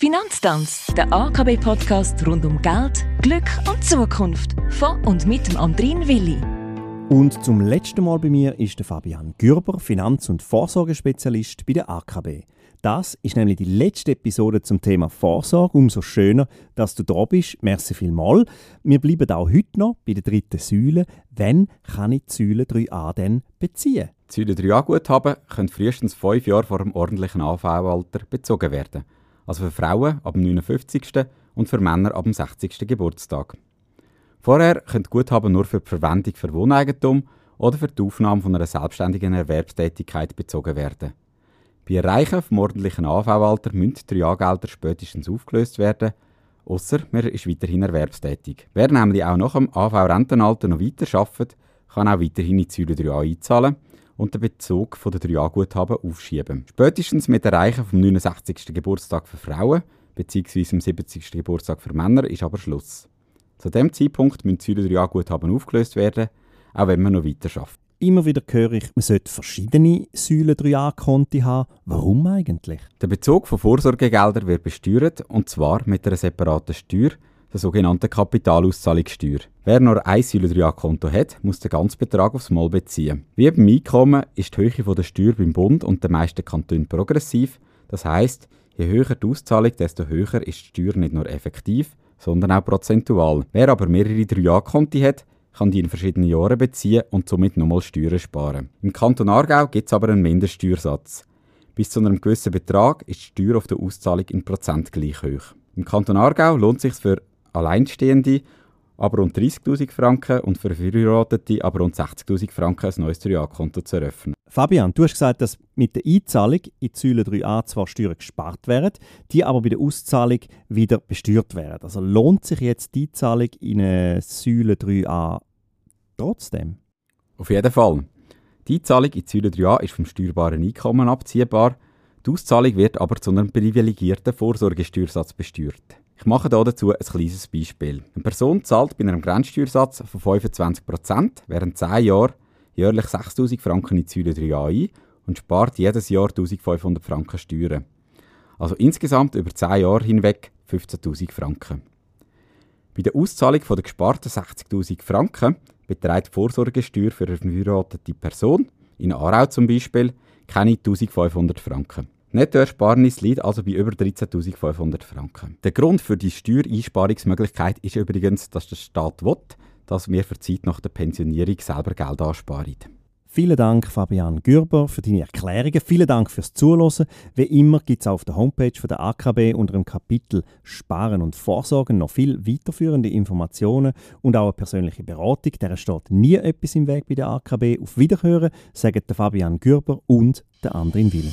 Finanztanz, der AKB-Podcast rund um Geld, Glück und Zukunft. Von und mit dem Andrin Willi. Und zum letzten Mal bei mir ist der Fabian Gürber, Finanz- und Vorsorgespezialist bei der AKB. Das ist nämlich die letzte Episode zum Thema Vorsorge. Umso schöner, dass du da bist. Merci vielmals. Wir bleiben auch heute noch bei der dritten Säule. Wann kann ich die Säule 3a denn beziehen? Die Säule 3a Guthaben können frühestens fünf Jahre vor dem ordentlichen AV-Alter bezogen werden. Also für Frauen ab dem 59. und für Männer ab dem 60. Geburtstag. Vorher können Guthaben nur für die Verwendung für Wohneigentum oder für die Aufnahme von einer selbstständigen Erwerbstätigkeit bezogen werden. Bei Erreichen vom ordentlichen AV-Alter müssen die 3A-Gelder spätestens aufgelöst werden, außer man ist weiterhin erwerbstätig. Wer nämlich auch nach dem AV-Rentenalter noch weiter arbeitet, kann auch weiterhin in die Säule 3a einzahlen und den Bezug von der 3A-Guthaben aufschieben. Spätestens mit Erreichen vom 69. Geburtstag für Frauen bzw. dem 70. Geburtstag für Männer ist aber Schluss. Zu dem Zeitpunkt müssen die Säule 3A-Guthaben aufgelöst werden, auch wenn man noch weiter schafft. Immer wieder höre ich, man sollte verschiedene Säule 3a-Konti haben. Warum eigentlich? Der Bezug von Vorsorgegeldern wird besteuert, und zwar mit einer separaten Steuer, der sogenannten Kapitalauszahlungssteuer. Wer nur ein Säule 3a-Konto hat, muss den ganzen Betrag aufs Mal beziehen. Wie beim Einkommen ist die Höhe der Steuer beim Bund und den meisten Kantonen progressiv. Das heißt, je höher die Auszahlung, desto höher ist die Steuer nicht nur effektiv, sondern auch prozentual. Wer aber mehrere 3a-Konti hat, kann die in verschiedenen Jahren beziehen und somit nochmal Steuern sparen. Im Kanton Aargau gibt es aber einen Mindeststeuersatz. Bis zu einem gewissen Betrag ist die Steuer auf der Auszahlung in Prozent gleich hoch. Im Kanton Aargau lohnt es sich für Alleinstehende aber rund 30.000 Franken und für Verheiratete aber rund 60.000 Franken ein neues 3A-Konto zu eröffnen. Fabian, du hast gesagt, dass mit der Einzahlung in die Säule 3a zwar Steuern gespart werden, die aber bei der Auszahlung wieder besteuert werden. Also lohnt sich jetzt die Einzahlung in eine Säule 3a trotzdem? Auf jeden Fall. Die Einzahlung in die Säule 3a ist vom steuerbaren Einkommen abziehbar, die Auszahlung wird aber zu einem privilegierten Vorsorgesteuersatz besteuert. Ich mache dazu ein kleines Beispiel. Eine Person zahlt bei einem Grenzsteuersatz von 25% während 10 Jahren jährlich 6'000 Franken in Säule 3a ein und spart jedes Jahr 1'500 Franken Steuern. Also insgesamt über 10 Jahre hinweg 15'000 Franken. Bei der Auszahlung der gesparten 60'000 Franken beträgt die Vorsorgesteuer für eine verheiratete Person, in Aarau zum Beispiel, keine 1500 Franken. Nettoersparnis liegt also bei über 13.500 Franken. Der Grund für die Steuereinsparungsmöglichkeit ist übrigens, dass der Staat will, dass wir für die Zeit nach der Pensionierung selber Geld ansparen. Vielen Dank, Fabian Gürber, für deine Erklärungen. Vielen Dank fürs Zuhören. Wie immer gibt es auf der Homepage von der AKB unter dem Kapitel Sparen und Vorsorgen noch viel weiterführende Informationen und auch eine persönliche Beratung. Der steht nie etwas im Weg bei der AKB. Auf Wiederhören sagen der Fabian Gürber und der Andrin Wille.